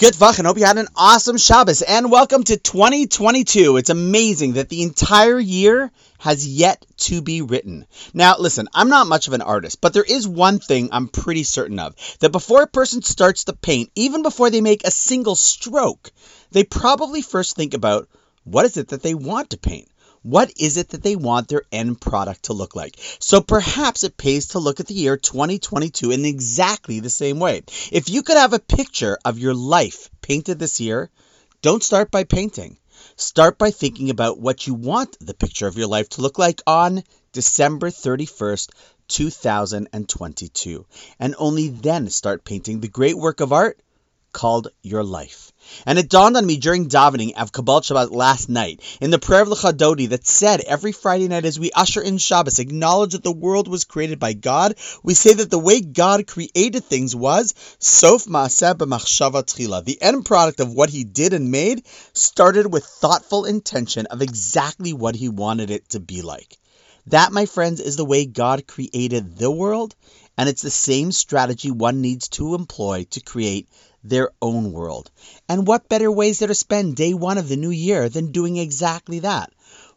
Good voch, and hope you had an awesome Shabbos, and welcome to 2022. It's amazing that the entire year has yet to be written. Now, listen, I'm not much of an artist, but there is one thing I'm pretty certain of that before a person starts to paint, even before they make a single stroke, they probably first think about what is it that they want to paint? What is it that they want their end product to look like? So perhaps it pays to look at the year 2022 in exactly the same way. If you could have a picture of your life painted this year, don't start by painting. Start by thinking about what you want the picture of your life to look like on December 31st, 2022. And only then start painting the great work of art called your life. And it dawned on me during davening of Kabbalat Shabbat last night in the prayer of Lechadodi that said every Friday night as we usher in Shabbos, acknowledge that the world was created by God. We say that the way God created things was Sof Maaseh b'machshava tchila. The end product of what He did and made started with thoughtful intention of exactly what He wanted it to be like. That, my friends, is the way God created the world, and it's the same strategy one needs to employ to create their own world. And what better ways there to spend day one of the new year than doing exactly that?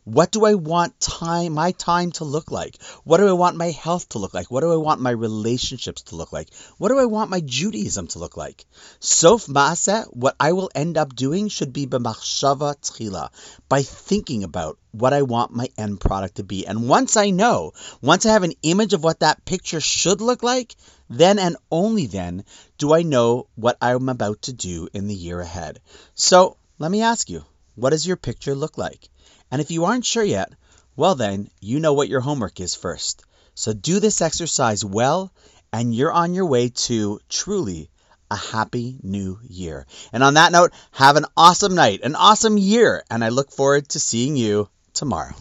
What do I want time my time to look like? What do I want my health to look like? What do I want my relationships to look like? What do I want my Judaism to look like? Sof Maaseh, what I will end up doing should be b'machshava tchila, by thinking about what I want my end product to be. And once I know, once I have an image of what that picture should look like, then and only then do I know what I'm about to do in the year ahead. So let me ask you, what does your picture look like? And if you aren't sure yet, well then, you know what your homework is first. So do this exercise well, and you're on your way to truly a happy new year. And on that note, have an awesome night, an awesome year, and I look forward to seeing you tomorrow.